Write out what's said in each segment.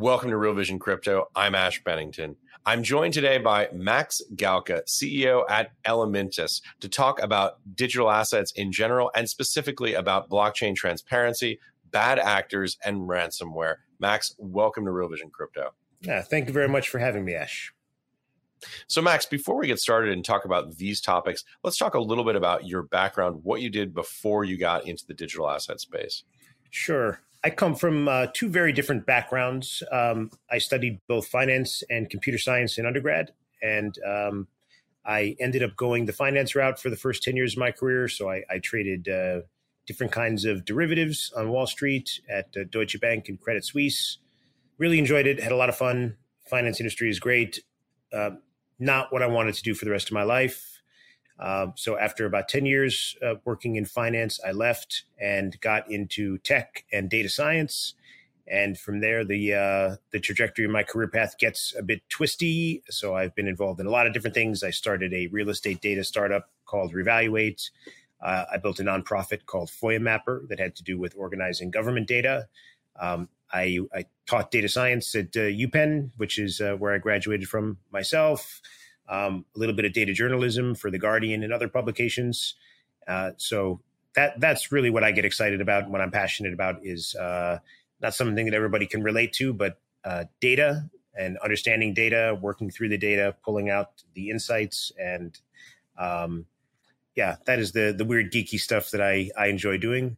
Welcome to Real Vision Crypto. I'm Ash Bennington. I'm joined today by Max Galka, CEO at Elementus, to talk about digital assets in general and specifically about blockchain transparency, bad actors, and ransomware. Max, welcome to Real Vision Crypto. Yeah, thank you very much for having me, Ash. So, Max, before we get started and talk about these topics, let's talk a little bit about your background, what you did before you got into the digital asset space. Sure. I come from uh, two very different backgrounds. Um, I studied both finance and computer science in undergrad, and um, I ended up going the finance route for the first 10 years of my career. So I, I traded uh, different kinds of derivatives on Wall Street at uh, Deutsche Bank and Credit Suisse. Really enjoyed it, had a lot of fun. Finance industry is great. Uh, not what I wanted to do for the rest of my life. Um, so after about 10 years uh, working in finance, I left and got into tech and data science. And from there, the uh, the trajectory of my career path gets a bit twisty. So I've been involved in a lot of different things. I started a real estate data startup called Revaluate. Uh, I built a nonprofit called FOIA Mapper that had to do with organizing government data. Um, I, I, taught data science at uh, UPenn, which is uh, where I graduated from myself um, a little bit of data journalism for the Guardian and other publications. Uh, so that that's really what I get excited about. What I'm passionate about is uh, not something that everybody can relate to, but uh, data and understanding data, working through the data, pulling out the insights, and um, yeah, that is the the weird geeky stuff that I I enjoy doing.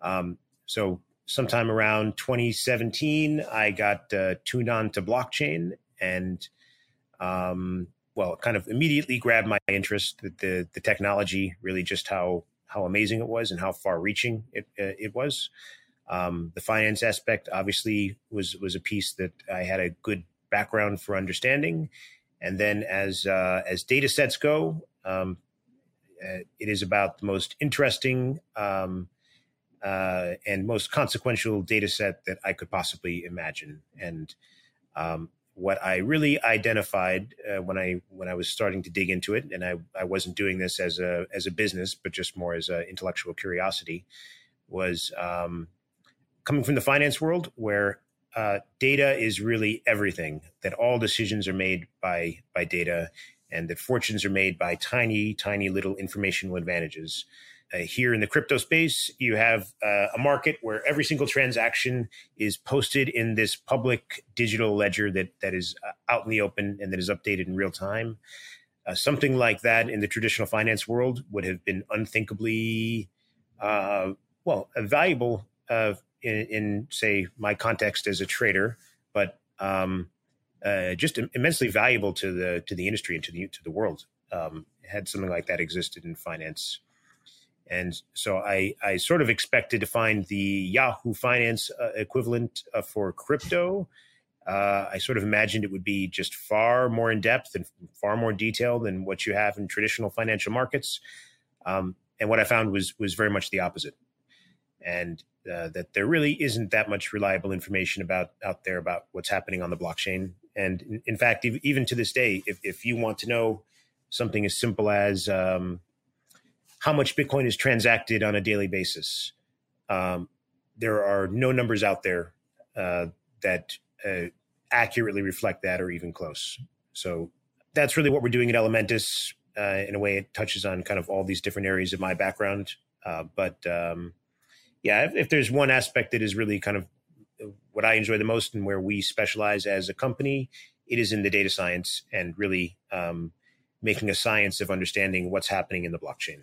Um, so sometime around 2017, I got uh, tuned on to blockchain and um, well, kind of immediately grabbed my interest. The, the, the technology, really, just how how amazing it was and how far reaching it uh, it was. Um, the finance aspect obviously was was a piece that I had a good background for understanding. And then as uh, as data sets go, um, uh, it is about the most interesting um, uh, and most consequential data set that I could possibly imagine. And um, what I really identified uh, when I when I was starting to dig into it, and I, I wasn't doing this as a as a business, but just more as an intellectual curiosity, was um, coming from the finance world where uh, data is really everything. That all decisions are made by by data, and that fortunes are made by tiny, tiny little informational advantages. Uh, here in the crypto space, you have uh, a market where every single transaction is posted in this public digital ledger that that is uh, out in the open and that is updated in real time. Uh, something like that in the traditional finance world would have been unthinkably, uh, well, valuable uh, in, in, say, my context as a trader, but um, just immensely valuable to the to the industry and to the to the world. Um, had something like that existed in finance and so I, I sort of expected to find the Yahoo Finance uh, equivalent uh, for crypto. Uh, I sort of imagined it would be just far more in depth and far more detailed than what you have in traditional financial markets. Um, and what I found was was very much the opposite, and uh, that there really isn't that much reliable information about out there about what's happening on the blockchain. And in, in fact, even to this day, if, if you want to know something as simple as um, how much Bitcoin is transacted on a daily basis. Um, there are no numbers out there uh, that uh, accurately reflect that or even close. So that's really what we're doing at Elementus. Uh, in a way, it touches on kind of all these different areas of my background. Uh, but um, yeah, if, if, there's one aspect that is really kind of what I enjoy the most and where we specialize as a company, it is in the data science and really um, making a science of understanding what's happening in the blockchain.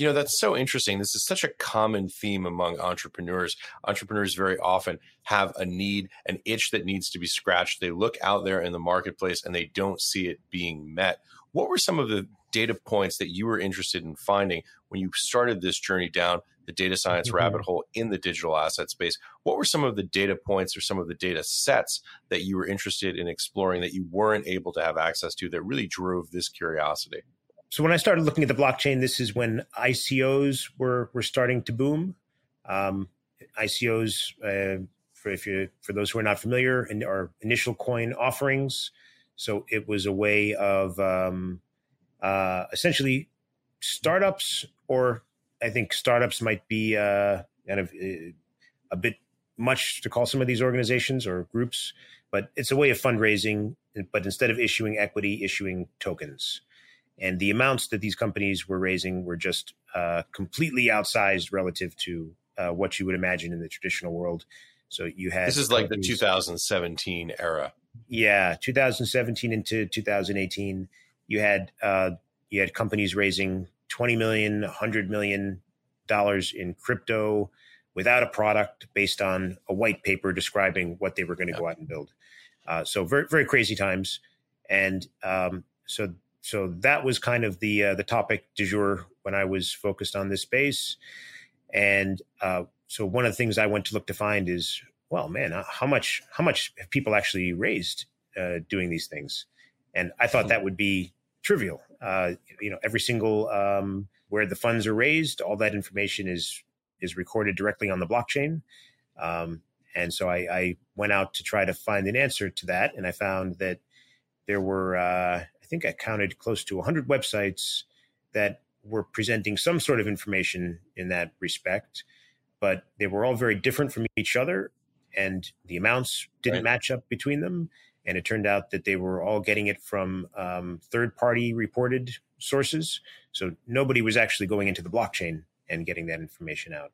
You know, that's so interesting. This is such a common theme among entrepreneurs. Entrepreneurs very often have a need, an itch that needs to be scratched. They look out there in the marketplace and they don't see it being met. What were some of the data points that you were interested in finding when you started this journey down the data science mm-hmm. rabbit hole in the digital asset space? What were some of the data points or some of the data sets that you were interested in exploring that you weren't able to have access to that really drove this curiosity? So when I started looking at the blockchain, this is when ICOs were were starting to boom. Um, ICOs, uh, for if you for those who are not familiar, in, are initial coin offerings. So it was a way of um, uh, essentially startups, or I think startups might be uh, kind of uh, a bit much to call some of these organizations or groups, but it's a way of fundraising. But instead of issuing equity, issuing tokens and the amounts that these companies were raising were just uh, completely outsized relative to uh, what you would imagine in the traditional world. So you had this is like the 2017 era. Yeah, 2017 into 2018, you had uh, you had companies raising 20 million, 100 million dollars in crypto without a product based on a white paper describing what they were going to yeah. go out and build. Uh, so very very crazy times, and um, so so that was kind of the uh, the topic du jour when I was focused on this space. And uh, so one of the things I went to look to find is, well, man, uh, how much how much have people actually raised uh, doing these things? And I thought hmm. that would be trivial. Uh, you know, every single um, where the funds are raised, all that information is is recorded directly on the blockchain. Um, and so I, I, went out to try to find an answer to that, and I found that there were uh, think I counted close to 100 websites that were presenting some sort of information in that respect, but they were all very different from each other, and the amounts didn't right. match up between them. And it turned out that they were all getting it from um, third party reported sources. So nobody was actually going into the blockchain and getting that information out.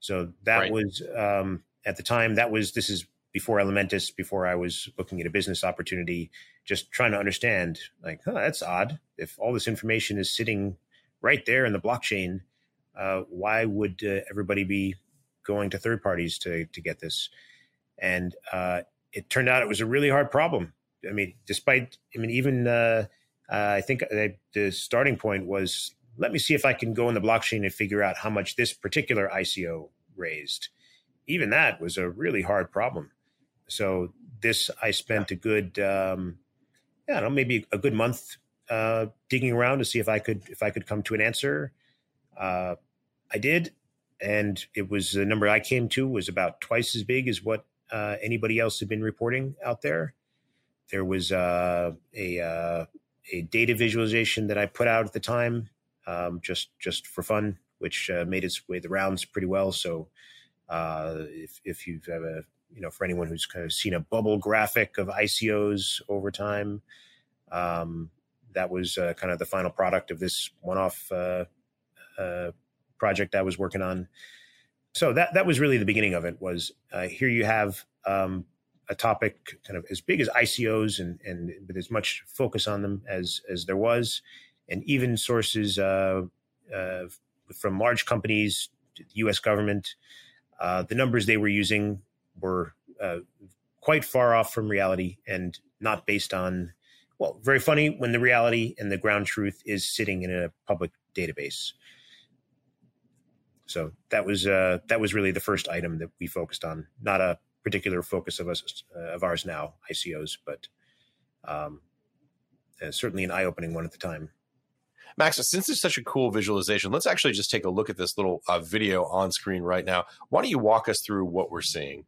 So that right. was, um, at the time, that was, this is before Elementus, before I was looking at a business opportunity, just trying to understand, like, oh, that's odd. If all this information is sitting right there in the blockchain, uh, why would uh, everybody be going to third parties to to get this? And uh, it turned out it was a really hard problem. I mean, despite, I mean, even uh, uh, I think the starting point was, let me see if I can go in the blockchain and figure out how much this particular ICO raised. Even that was a really hard problem. So this, I spent a good, um, yeah, I don't know, maybe a good month uh, digging around to see if I could if I could come to an answer. Uh, I did, and it was the number I came to was about twice as big as what uh, anybody else had been reporting out there. There was uh, a uh, a data visualization that I put out at the time, um, just just for fun, which uh, made its way the rounds pretty well. So if if you've ever you know, for anyone who's kind of seen a bubble graphic of ICOs over time, um, that was uh, kind of the final product of this one-off uh, uh, project I was working on. So that that was really the beginning of it. Was uh, here you have um, a topic kind of as big as ICOs and and with as much focus on them as as there was, and even sources uh, uh, from large companies, the U.S. government. the numbers they were using were uh, quite far off from reality and not based on well very funny when the reality and the ground truth is sitting in a public database so that was uh, that was really the first item that we focused on not a particular focus of us uh, of ours now icos but um, uh, certainly an eye-opening one at the time Max, since it's such a cool visualization, let's actually just take a look at this little uh, video on screen right now. Why don't you walk us through what we're seeing?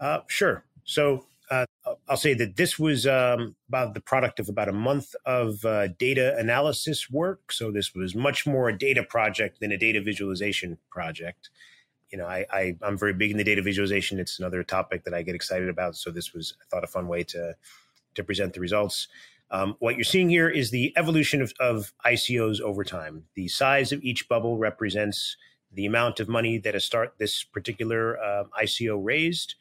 Uh, sure. So uh, I'll say that this was um, about the product of about a month of uh, data analysis work. So this was much more a data project than a data visualization project. You know, I, I am very big in the data visualization. It's another topic that I get excited about. So this was I thought a fun way to to present the results. Um, what you're seeing here is the evolution of, of, ICOs over time. The size of each bubble represents the amount of money that a start this particular uh, ICO raised.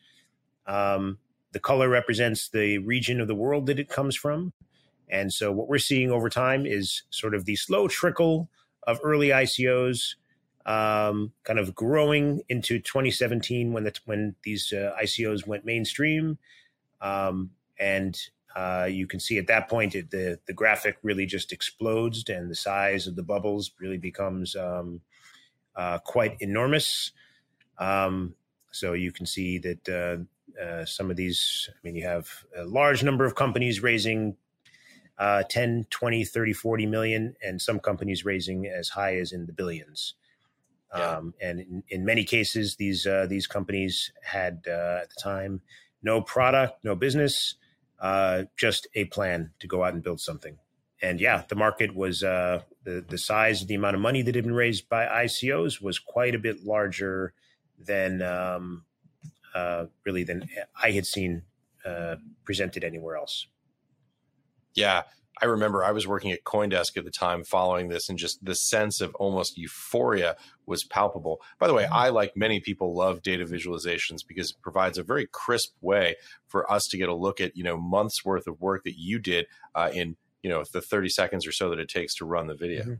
Um, the color represents the region of the world that it comes from. And so what we're seeing over time is sort of the slow trickle of early ICOs um, kind of growing into 2017 when the, when these uh, ICOs went mainstream. Um, and uh, you can see at that point it, the the graphic really just explodes, and the size of the bubbles really becomes um, uh, quite enormous. Um, so you can see that uh, uh some of these, I mean, you have a large number of companies raising uh, 10, 20, 30, 40 million, and some companies raising as high as in the billions. Yeah. Um, and in, in, many cases, these uh, these companies had at the time no product, no business, uh, just a plan to go out and build something. And yeah, the market was uh, the the size of the amount of money that had been raised by ICOs was quite a bit larger than um, uh, really than I had seen uh, presented anywhere else. Yeah, I remember I was working at CoinDesk at the time following this, and just the sense of almost euphoria was palpable. By the way, mm-hmm. I, like many people, love data visualizations because it provides a very crisp way for us to get a look at, you know, months worth of work that you did uh, in, you know, the 30 seconds or so that it takes to run the video. Mm-hmm.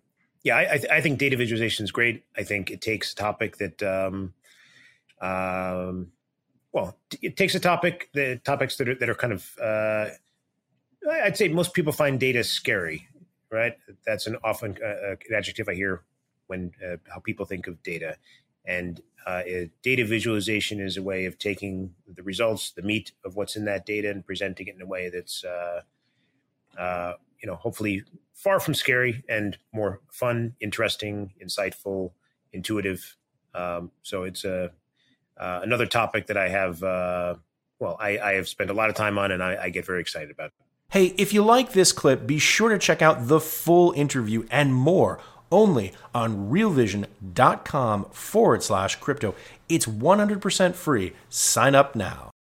Yeah, I, th- I, think data visualization is great. I think it takes a topic that, um, um, it takes a topic, the topics that are, that are kind of, uh, I'd say most people find data scary, right? That's an often uh, uh, an adjective I hear when uh, how people think of data. And uh, data visualization is a way of taking the results, the meat of what's in that data, and presenting it in a way that's, uh, you know, hopefully far from scary and more fun, interesting, insightful, intuitive. Um, so it's a Uh, another topic that I have. Uh, well, I, I, have spent a lot of time on, and I, I get very excited about. Hey, if you like this clip, be sure to check out the full interview and more only on realvision.com forward slash crypto. It's 100% free. Sign up now.